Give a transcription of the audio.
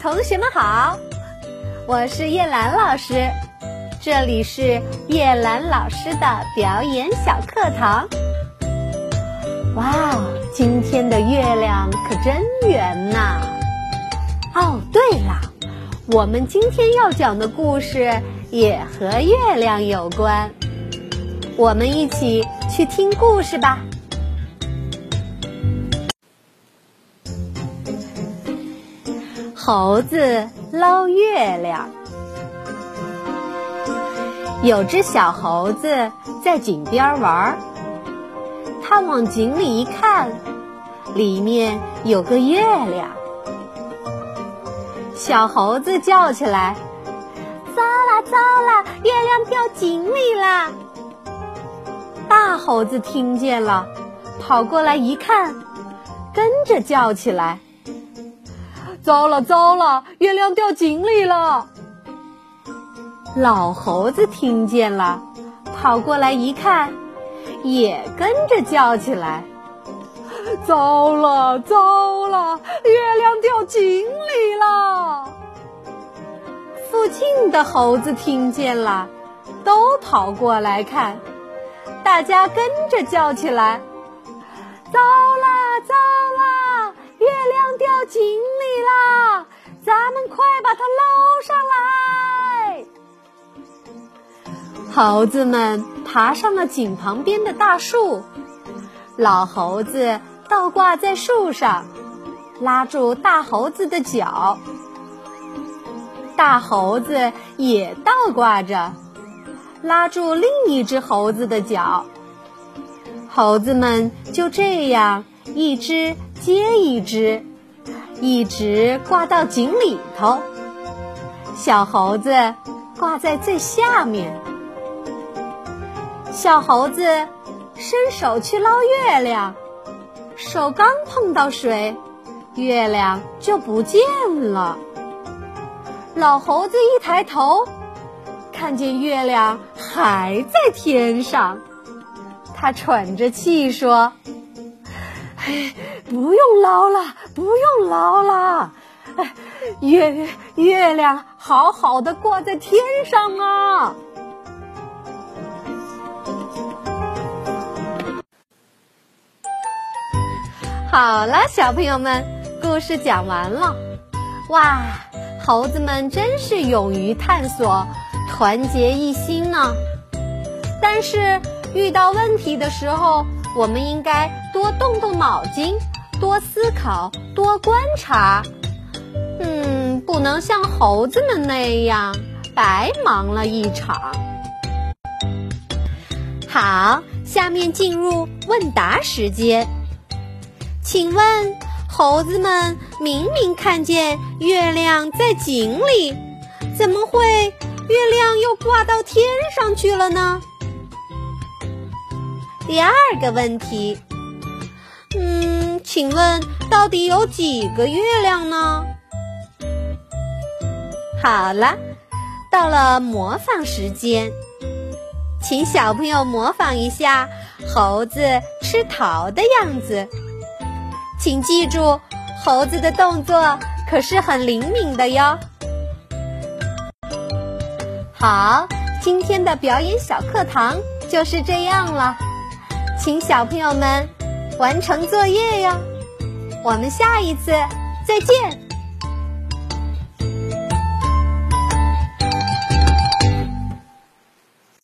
同学们好，我是叶兰老师，这里是叶兰老师的表演小课堂。哇，今天的月亮可真圆呐！哦，对了，我们今天要讲的故事也和月亮有关，我们一起去听故事吧。猴子捞月亮。有只小猴子在井边玩，它往井里一看，里面有个月亮。小猴子叫起来：“糟了糟了，月亮掉井里了！”大猴子听见了，跑过来一看，跟着叫起来。糟了糟了，月亮掉井里了！老猴子听见了，跑过来一看，也跟着叫起来：“糟了糟了，月亮掉井里了！”附近的猴子听见了，都跑过来看，大家跟着叫起来：“糟了糟了！”井里啦！咱们快把它捞上来！猴子们爬上了井旁边的大树，老猴子倒挂在树上，拉住大猴子的脚；大猴子也倒挂着，拉住另一只猴子的脚。猴子们就这样一只。接一只，一直挂到井里头。小猴子挂在最下面。小猴子伸手去捞月亮，手刚碰到水，月亮就不见了。老猴子一抬头，看见月亮还在天上，他喘着气说。哎，不用捞了，不用捞了，哎，月月亮好好的挂在天上啊！好了，小朋友们，故事讲完了。哇，猴子们真是勇于探索，团结一心呢。但是遇到问题的时候，我们应该多动动脑筋，多思考，多观察。嗯，不能像猴子们那样白忙了一场。好，下面进入问答时间。请问，猴子们明明看见月亮在井里，怎么会月亮又挂到天上去了呢？第二个问题，嗯，请问到底有几个月亮呢？好了，到了模仿时间，请小朋友模仿一下猴子吃桃的样子。请记住，猴子的动作可是很灵敏的哟。好，今天的表演小课堂就是这样了。请小朋友们完成作业哟，我们下一次再见。